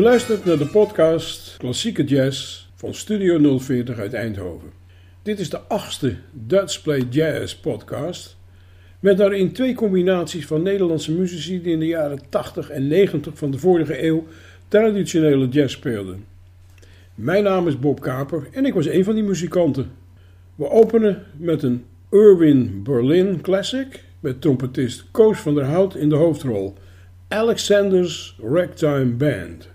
U luistert naar de podcast Klassieke Jazz van Studio 040 uit Eindhoven. Dit is de achtste Dutch Play Jazz podcast. Met daarin twee combinaties van Nederlandse muzici die in de jaren 80 en 90 van de vorige eeuw traditionele jazz speelden. Mijn naam is Bob Kaper en ik was een van die muzikanten. We openen met een Irwin Berlin classic met trompetist Koos van der Hout in de hoofdrol. Alexander's Ragtime Band.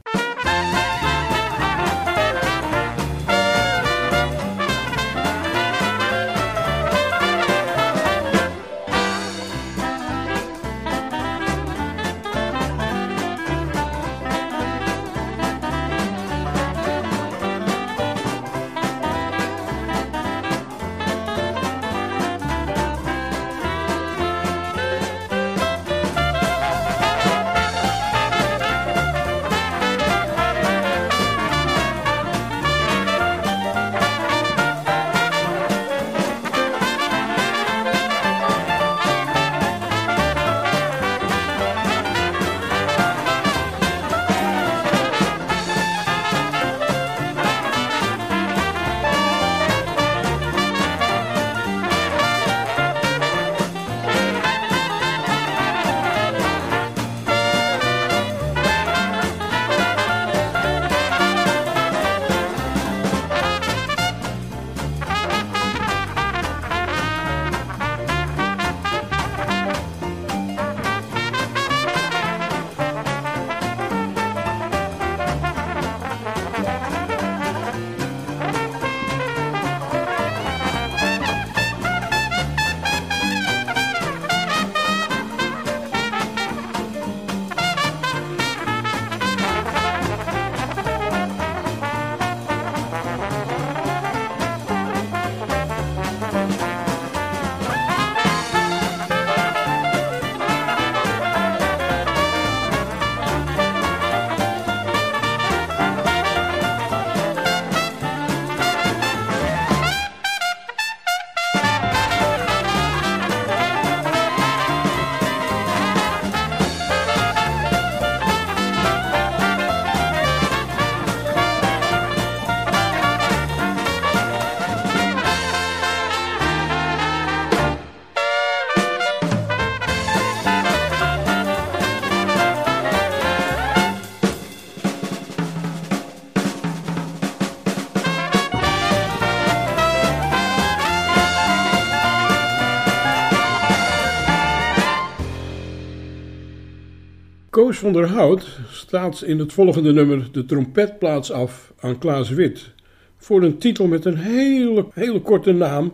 Koos van der Hout staat in het volgende nummer de trompetplaats af aan Klaas Wit. Voor een titel met een hele, hele korte naam: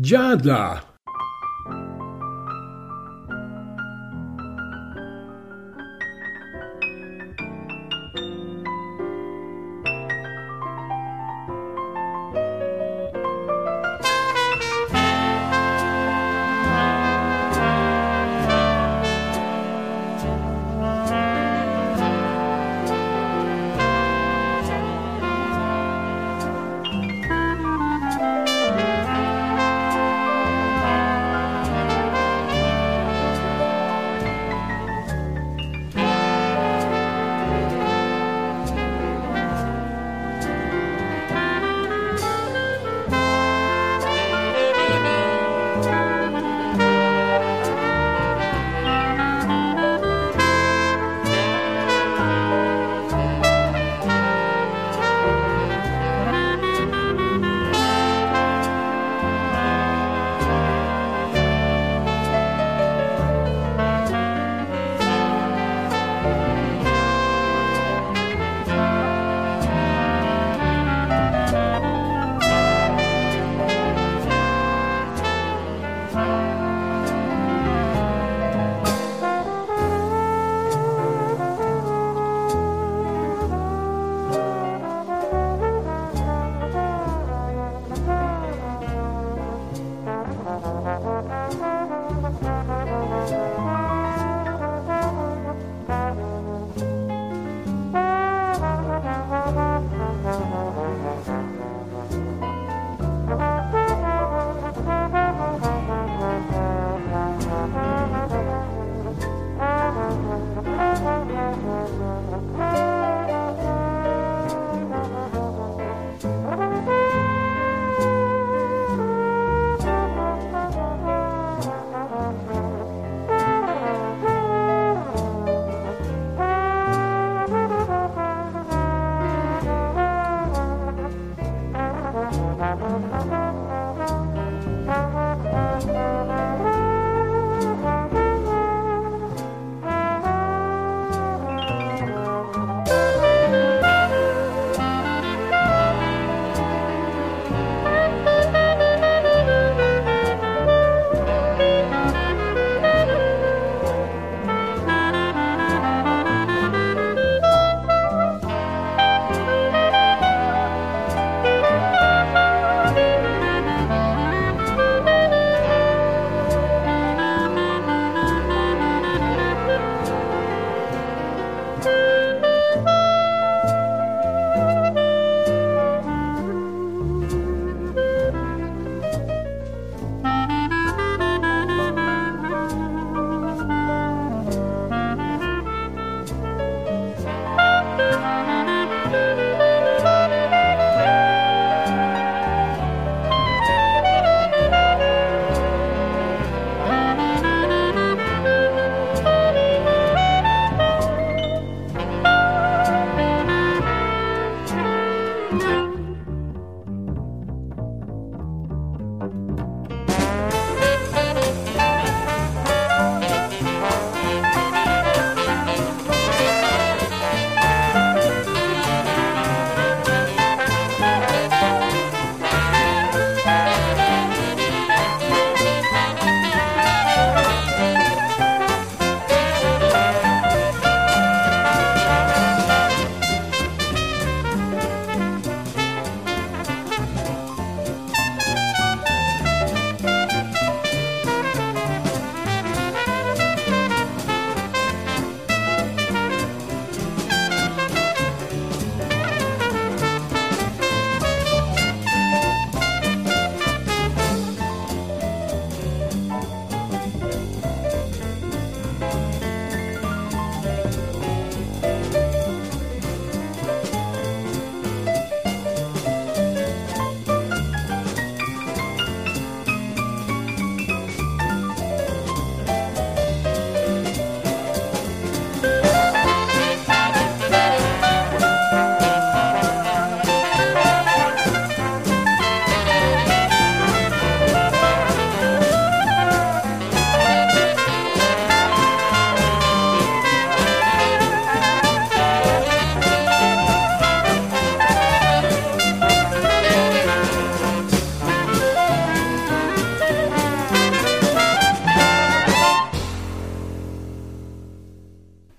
Jada.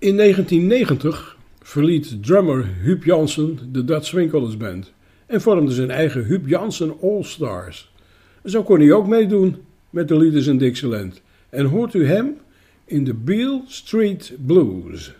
In 1990 verliet drummer Huub Jansen de Dutch Swing Band en vormde zijn eigen Huub Jansen All Stars. Zo kon hij ook meedoen met de Leaders in Dixieland. En hoort u hem in de Beale Street Blues.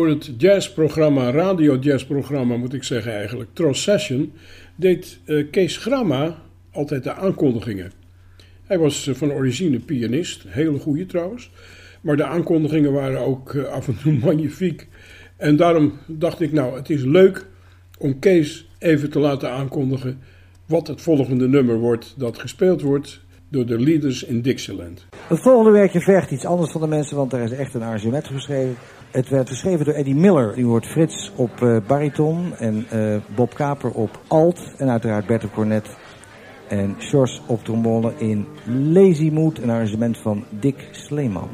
Voor het jazzprogramma, radio-jazzprogramma moet ik zeggen eigenlijk, Tros Session, deed uh, Kees Gramma altijd de aankondigingen. Hij was uh, van origine pianist, hele goede trouwens. Maar de aankondigingen waren ook uh, af en toe magnifiek. En daarom dacht ik, nou, het is leuk om Kees even te laten aankondigen wat het volgende nummer wordt dat gespeeld wordt door de Leaders in Dixieland. Het volgende werkje vergt iets anders van de mensen, want er is echt een arrangement geschreven. Het werd geschreven door Eddie Miller. Die hoort Frits op uh, bariton en uh, Bob Kaper op alt. En uiteraard Bertel Cornet en Sjors op trombone in Lazy Mood. Een arrangement van Dick Sleeman.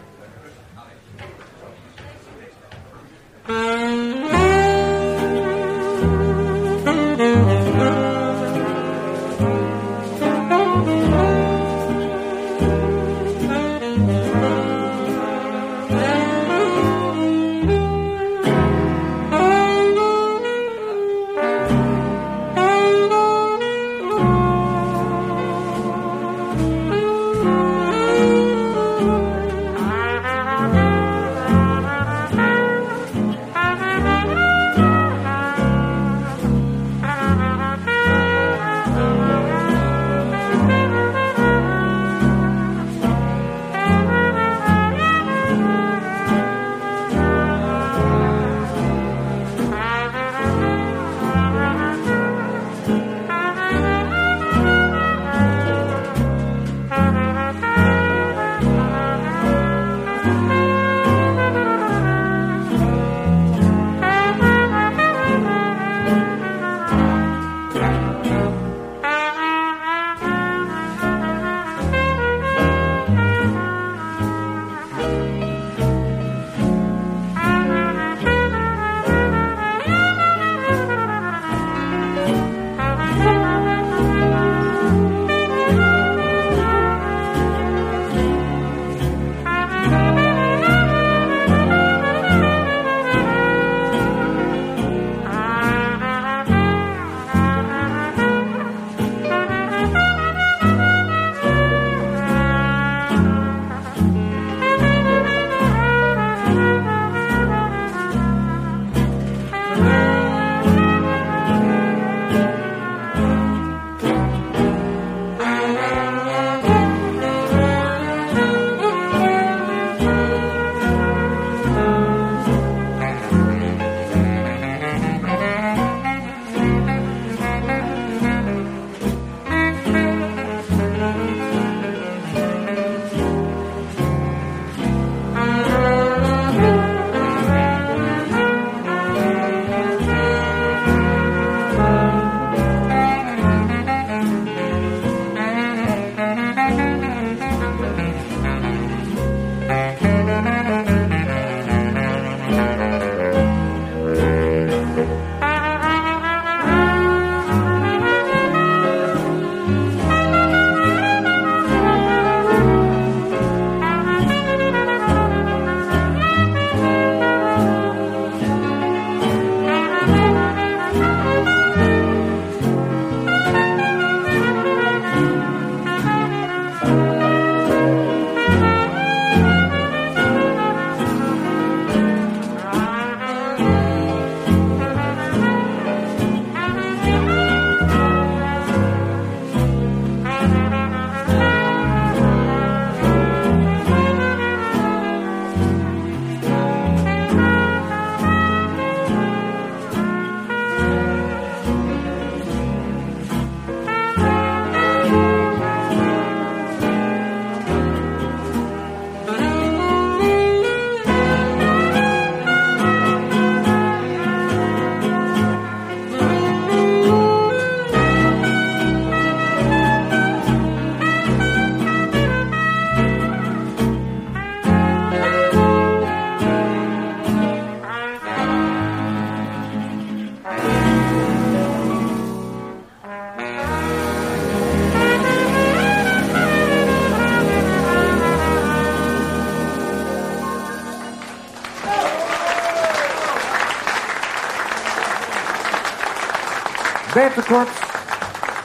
Kort.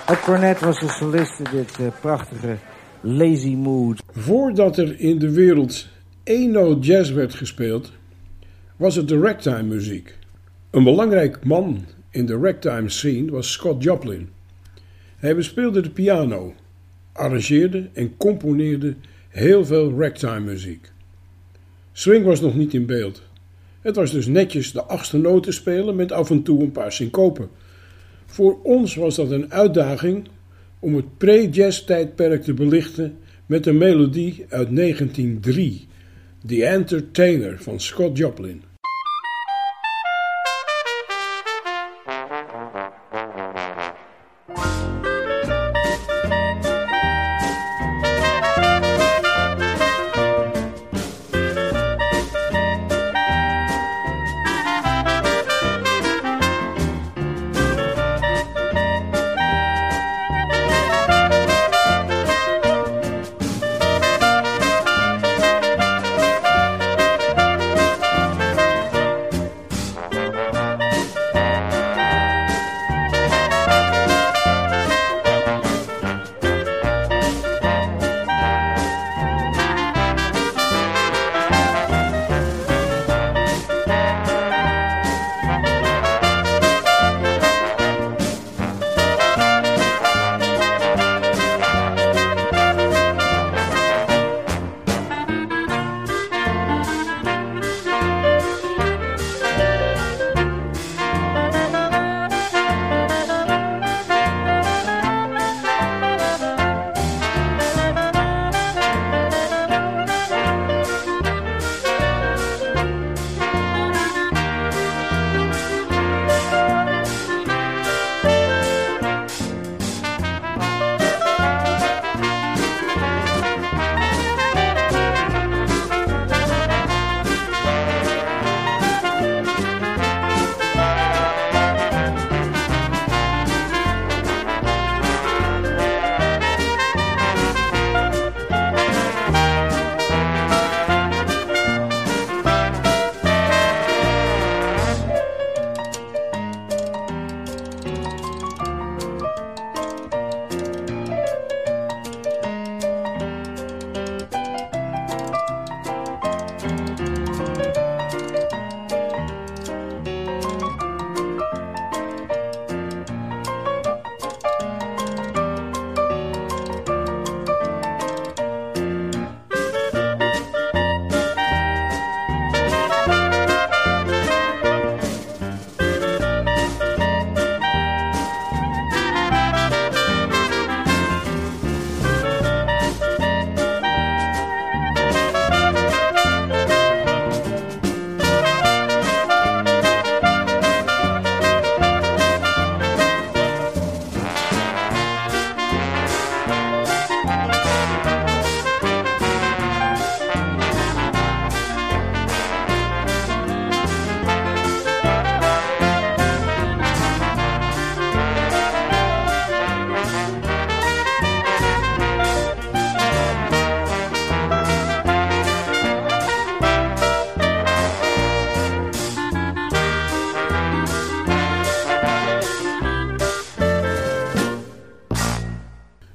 Het cornet was de solist in dit uh, prachtige Lazy Mood. Voordat er in de wereld noot jazz werd gespeeld, was het de ragtime muziek. Een belangrijk man in de ragtime scene was Scott Joplin. Hij bespeelde de piano, arrangeerde en componeerde heel veel ragtime muziek. Swing was nog niet in beeld. Het was dus netjes de achtste noten spelen met af en toe een paar syncopen. Voor ons was dat een uitdaging om het pre-jazz tijdperk te belichten met een melodie uit 1903, The Entertainer van Scott Joplin.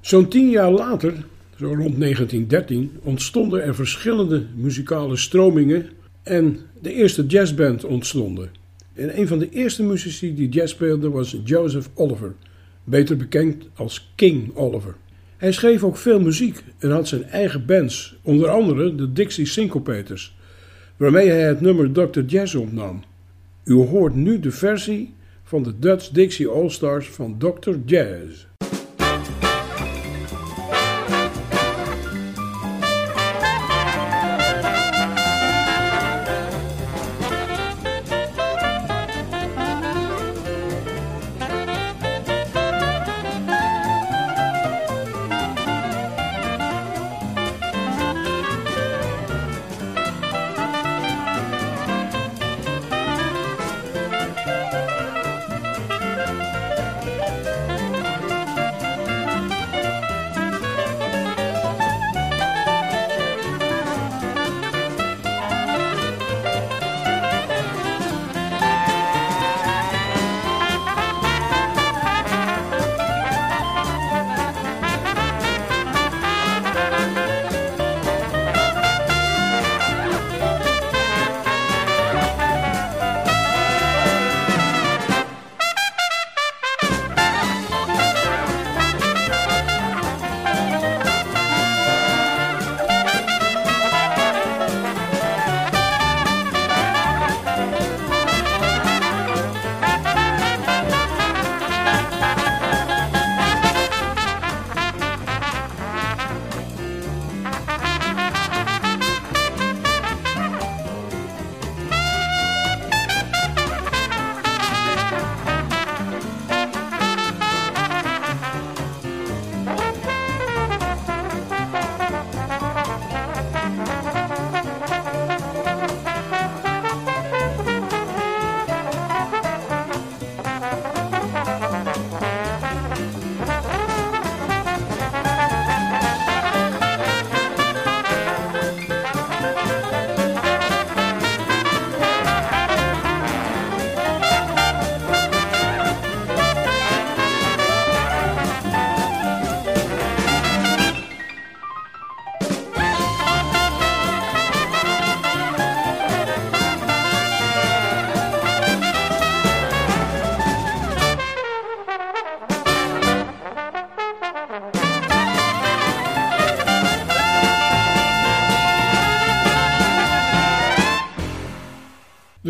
Zo'n tien jaar later, zo rond 1913, ontstonden er verschillende muzikale stromingen en de eerste jazzband ontstonden. En een van de eerste muzici die jazz speelde was Joseph Oliver, beter bekend als King Oliver. Hij schreef ook veel muziek en had zijn eigen bands, onder andere de Dixie Syncopators, waarmee hij het nummer Dr. Jazz opnam. U hoort nu de versie van de Dutch Dixie All Stars van Dr. Jazz.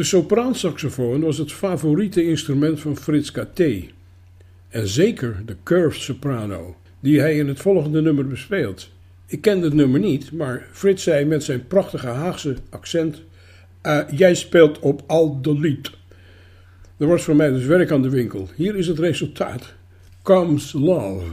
Sopraansaxofoon was het favoriete instrument van Frits Katé. En zeker de curved soprano, die hij in het volgende nummer bespeelt. Ik kende het nummer niet, maar Frits zei met zijn prachtige Haagse accent: uh, Jij speelt op al de lied. Er was voor mij dus werk aan de winkel. Hier is het resultaat: Comes Love.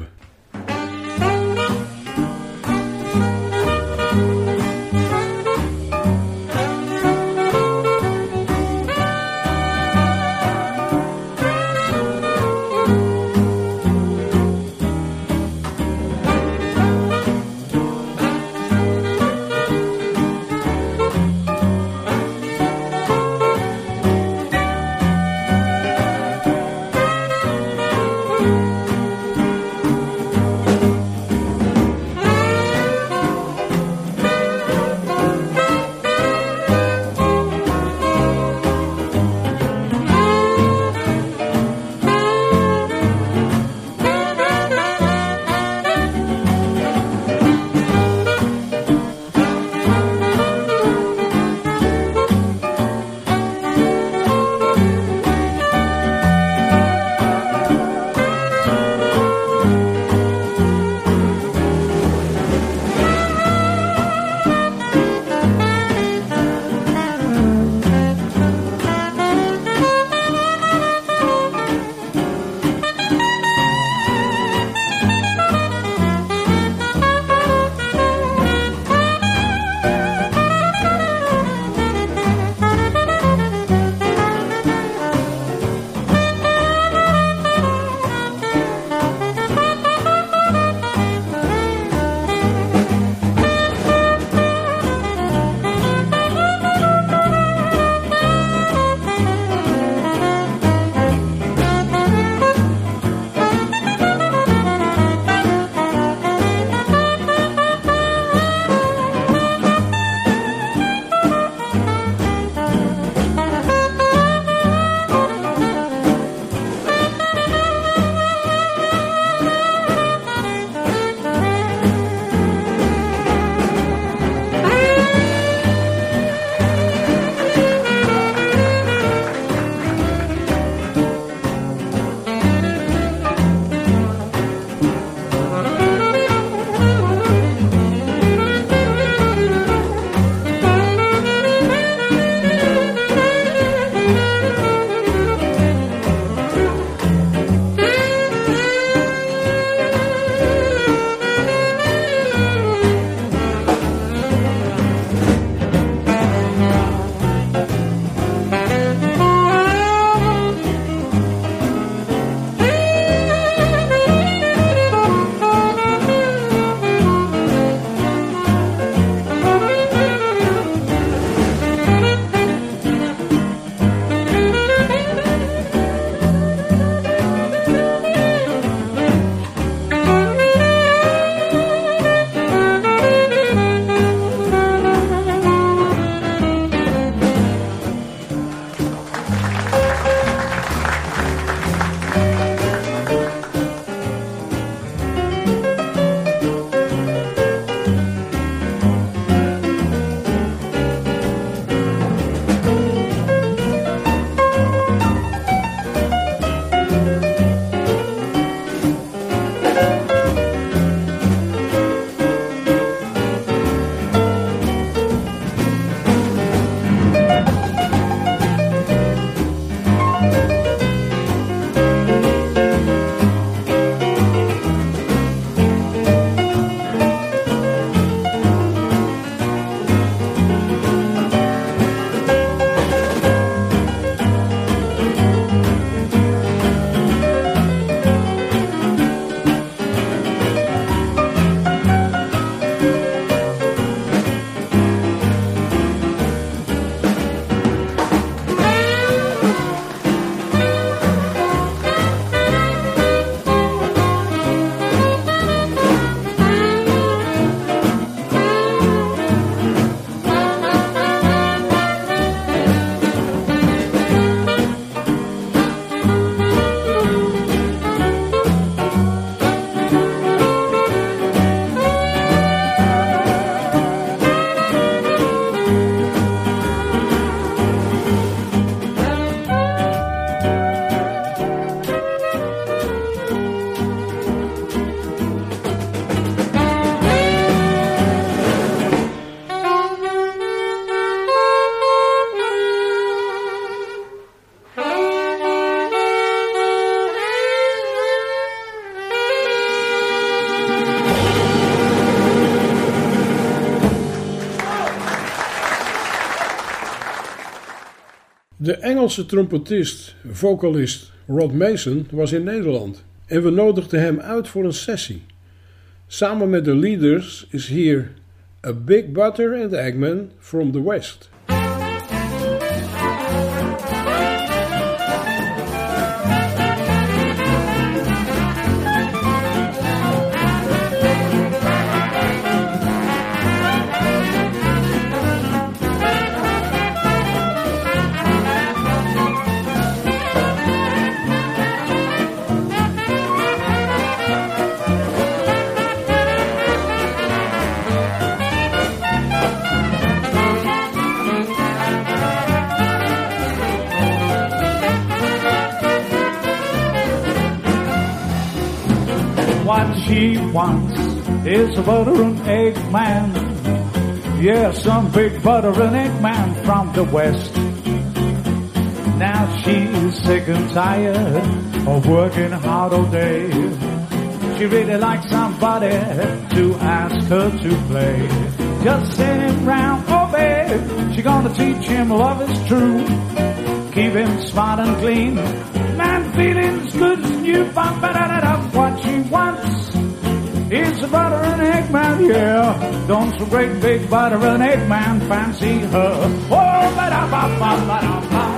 Engelse trompetist, vocalist Rod Mason was in Nederland en we nodigden hem uit voor een sessie. Samen met de leaders is hier A Big Butter and Eggman from the West. Wants is a butter and egg man. Yeah, some big butter and egg man from the west. Now she's sick and tired of working hard all day. She really likes somebody to ask her to play. Just sitting round, oh babe, she gonna teach him love is true. Keep him smart and clean, man feeling as good as new. Da. What she wants is a butter and egg man, yeah. Don't some great big butter and egg man fancy her. Oh, ba da ba ba ba da ba.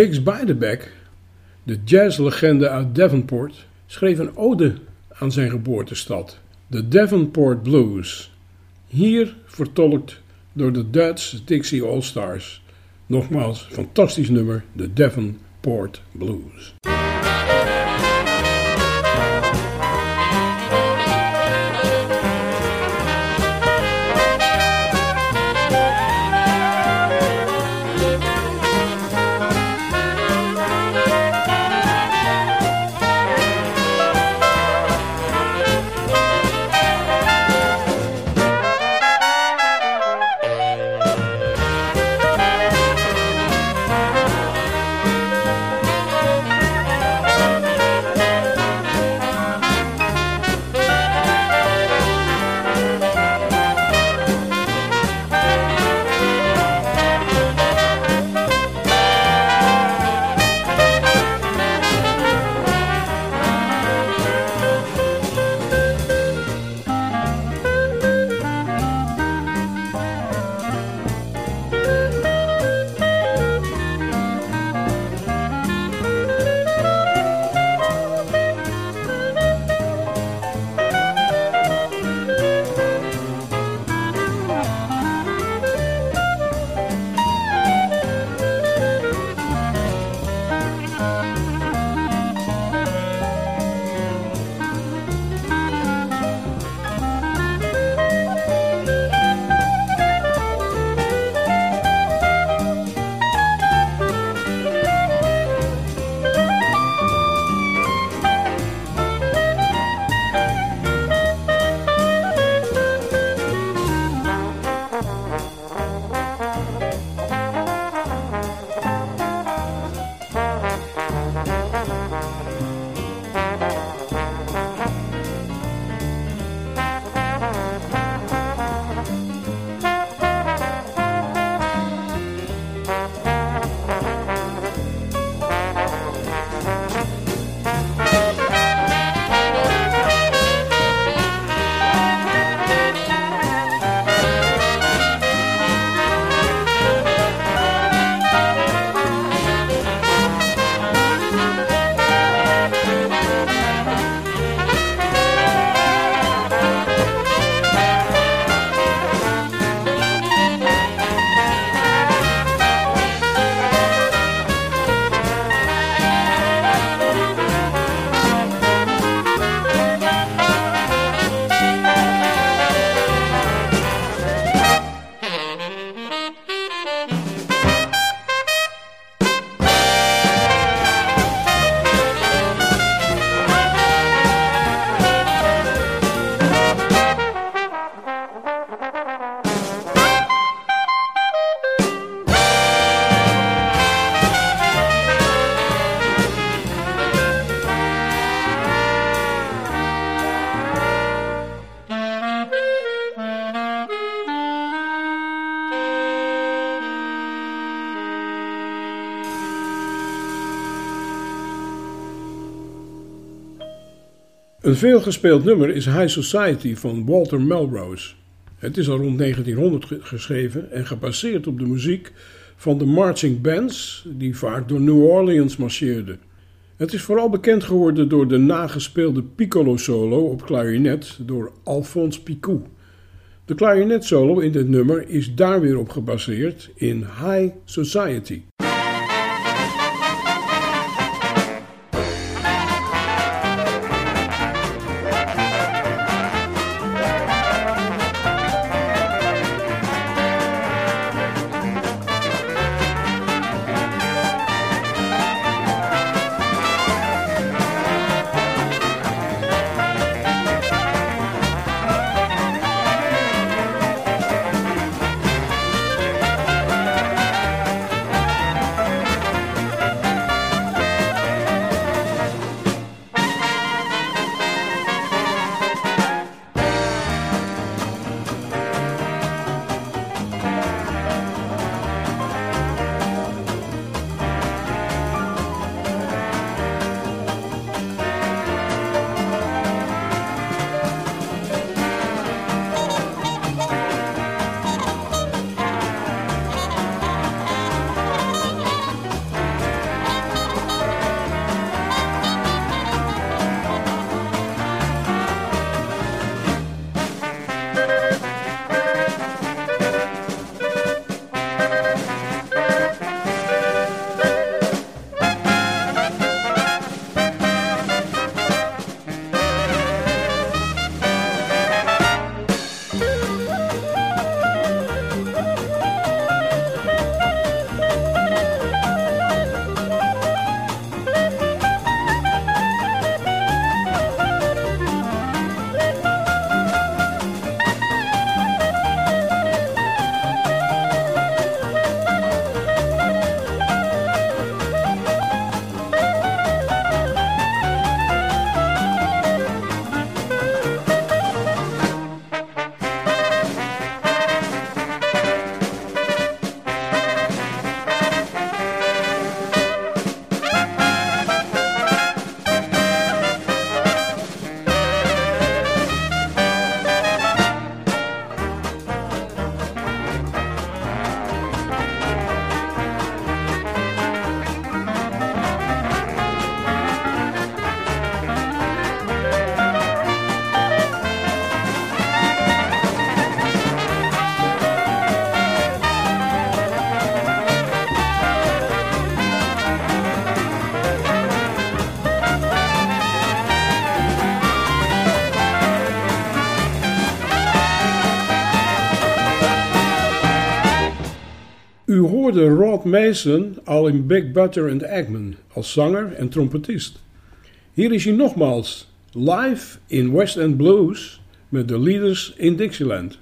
Biggs Beiderbecke, de jazzlegende uit Devonport, schreef een ode aan zijn geboortestad, de Devonport Blues. Hier vertolkt door de Dutch Dixie All Stars. Nogmaals, fantastisch nummer, de Devonport Blues. Een veelgespeeld nummer is High Society van Walter Melrose. Het is al rond 1900 geschreven en gebaseerd op de muziek van de marching bands die vaak door New Orleans marcheerden. Het is vooral bekend geworden door de nagespeelde piccolo solo op klarinet door Alphonse Picou. De klarinetsolo in dit nummer is daar weer op gebaseerd in High Society. Mason al in Big Butter and Eggman als zanger en trompetist. Hier is hij nogmaals, live in West End Blues met de Leaders in Dixieland.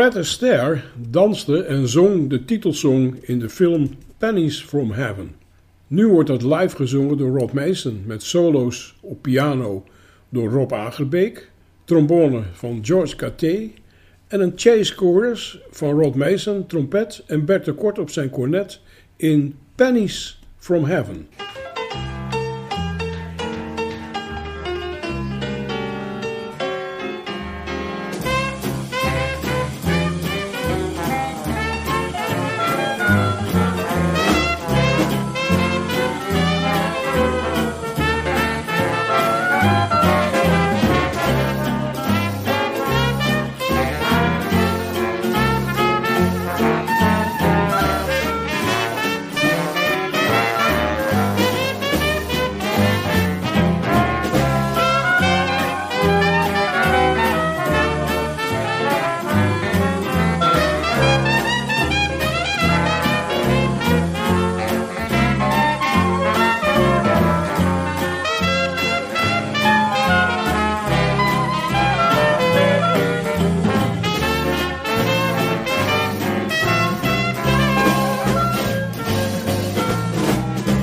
Fred Astaire danste en zong de titelsong in de film Pennies from Heaven. Nu wordt dat live gezongen door Rob Mason met solo's op piano door Rob Agerbeek, trombone van George Caté en een chase chorus van Rod Mason, trompet en Bert de Kort op zijn cornet in Pennies from Heaven.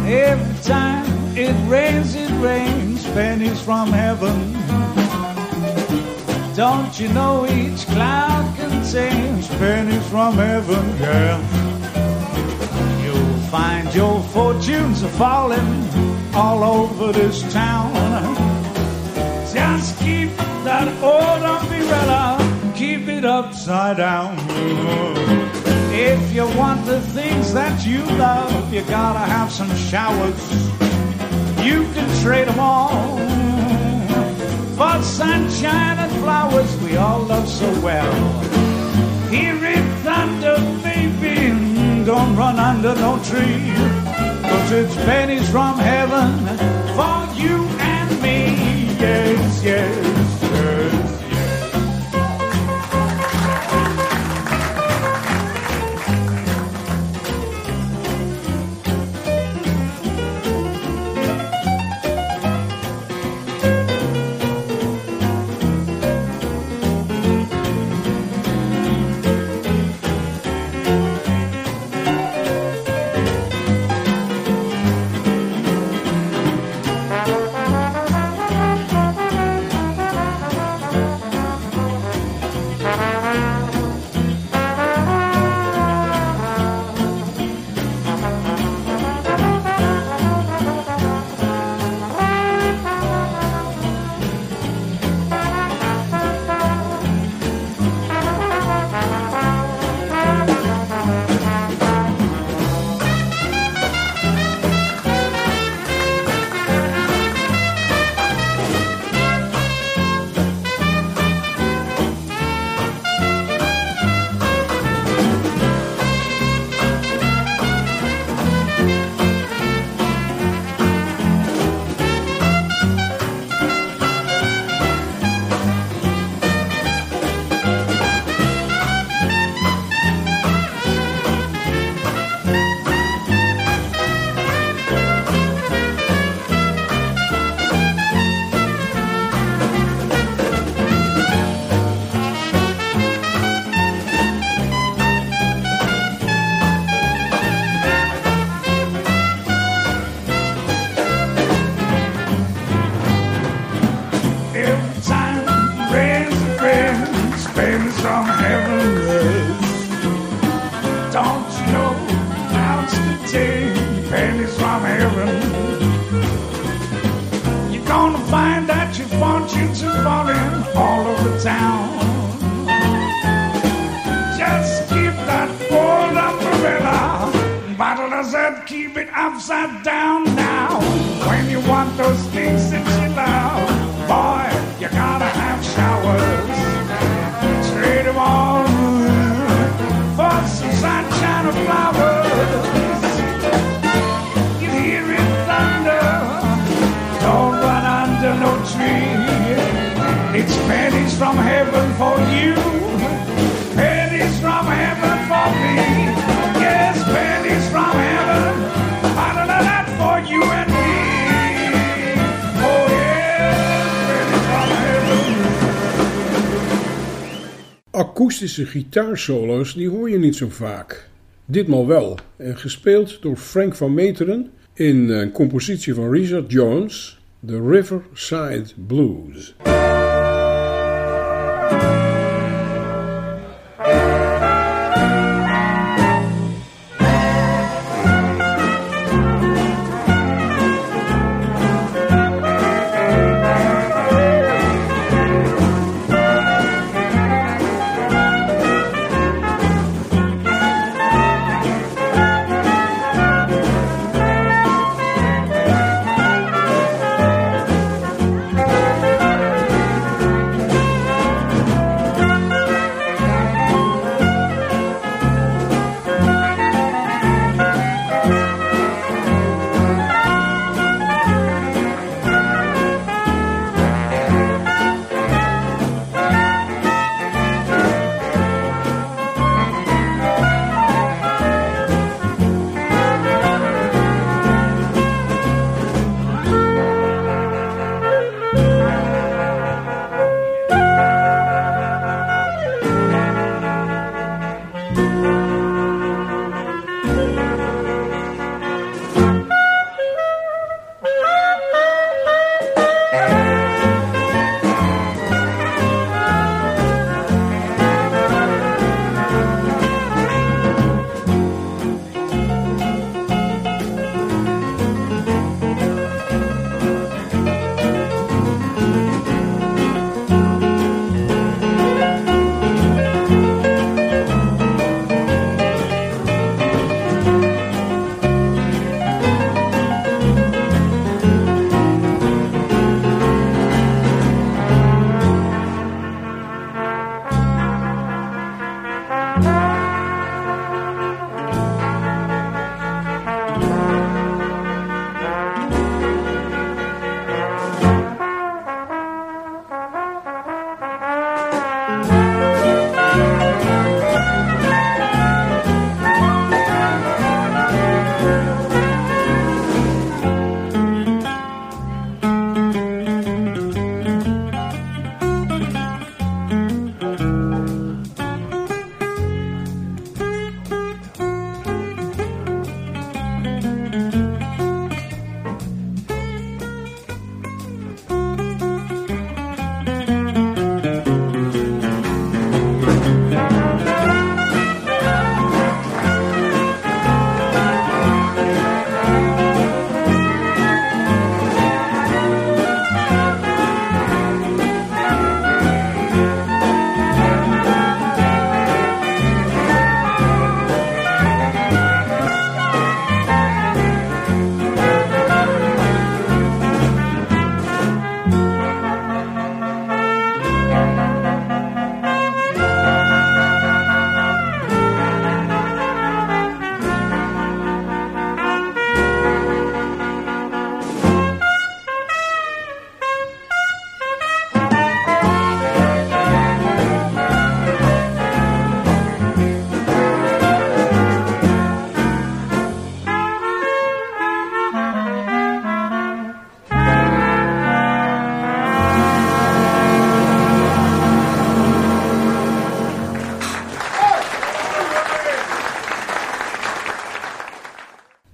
Every time it rains, it rains pennies from heaven. Don't you know each cloud contains pennies from heaven? Yeah. You'll find your fortunes are falling all over this town. Just keep that old umbrella, keep it upside down. If you want the things that you love, you gotta have some showers. You can trade them all for sunshine and flowers we all love so well. Hear it thunder, baby, don't run under no tree. Cause it's pennies from heaven for you and Gitaarsolo's die hoor je niet zo vaak. Ditmaal wel, en gespeeld door Frank van Meteren in een compositie van Richard Jones, The Riverside Blues.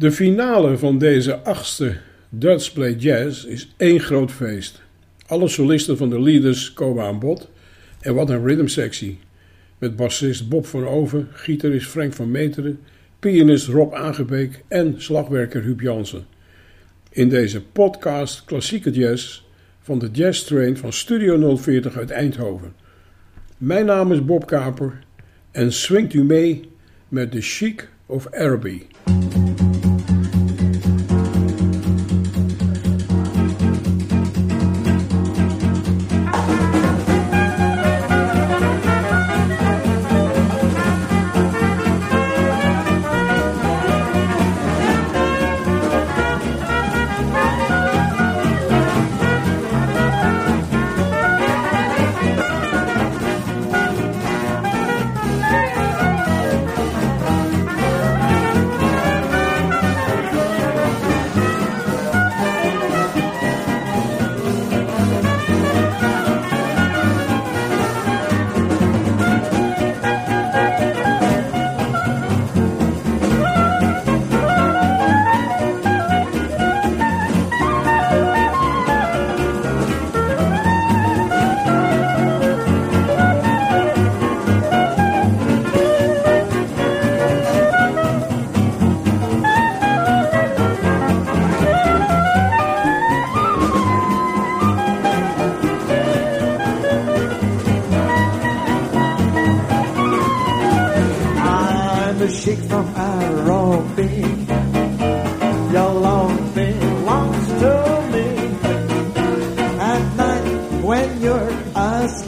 De finale van deze achtste Dutch Play Jazz is één groot feest. Alle solisten van de leaders komen aan bod en wat een rhythmsectie. Met bassist Bob van Oven, gitarist Frank van Meteren, pianist Rob Aangebeek en slagwerker Huub Jansen. In deze podcast Klassieke Jazz van de Jazz Train van Studio 040 uit Eindhoven. Mijn naam is Bob Kaper en swingt u mee met The Chic of Araby.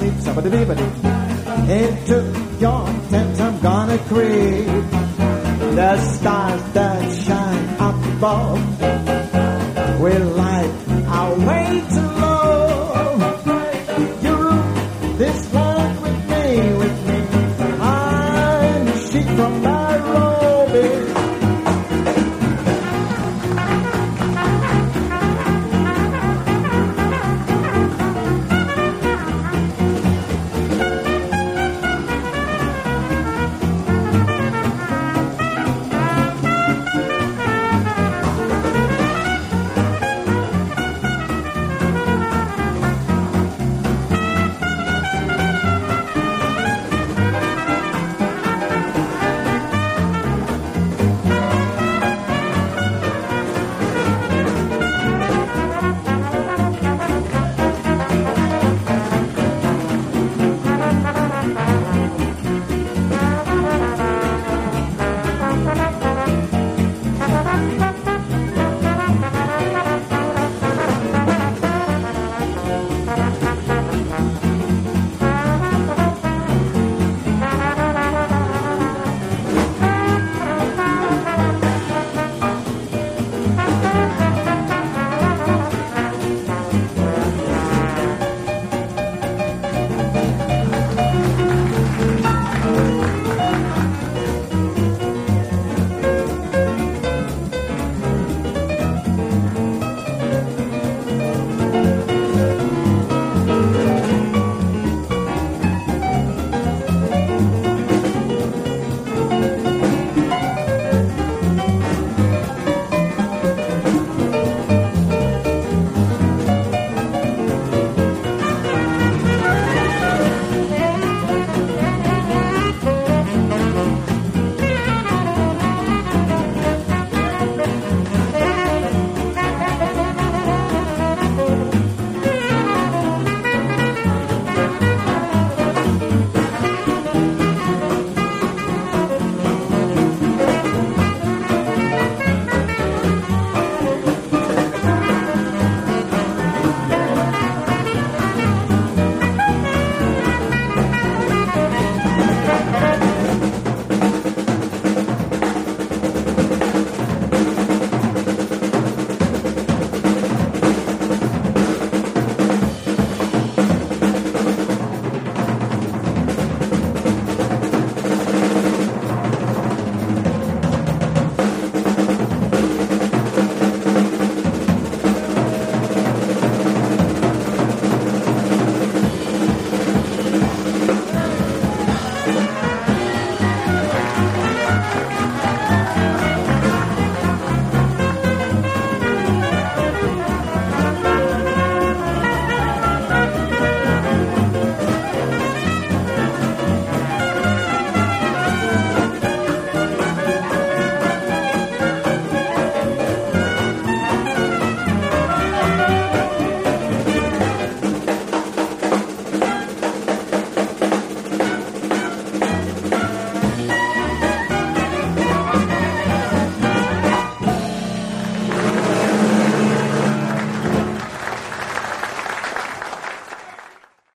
Asleep, somebody into your tent I'm gonna creep. The stars that shine up above will light our way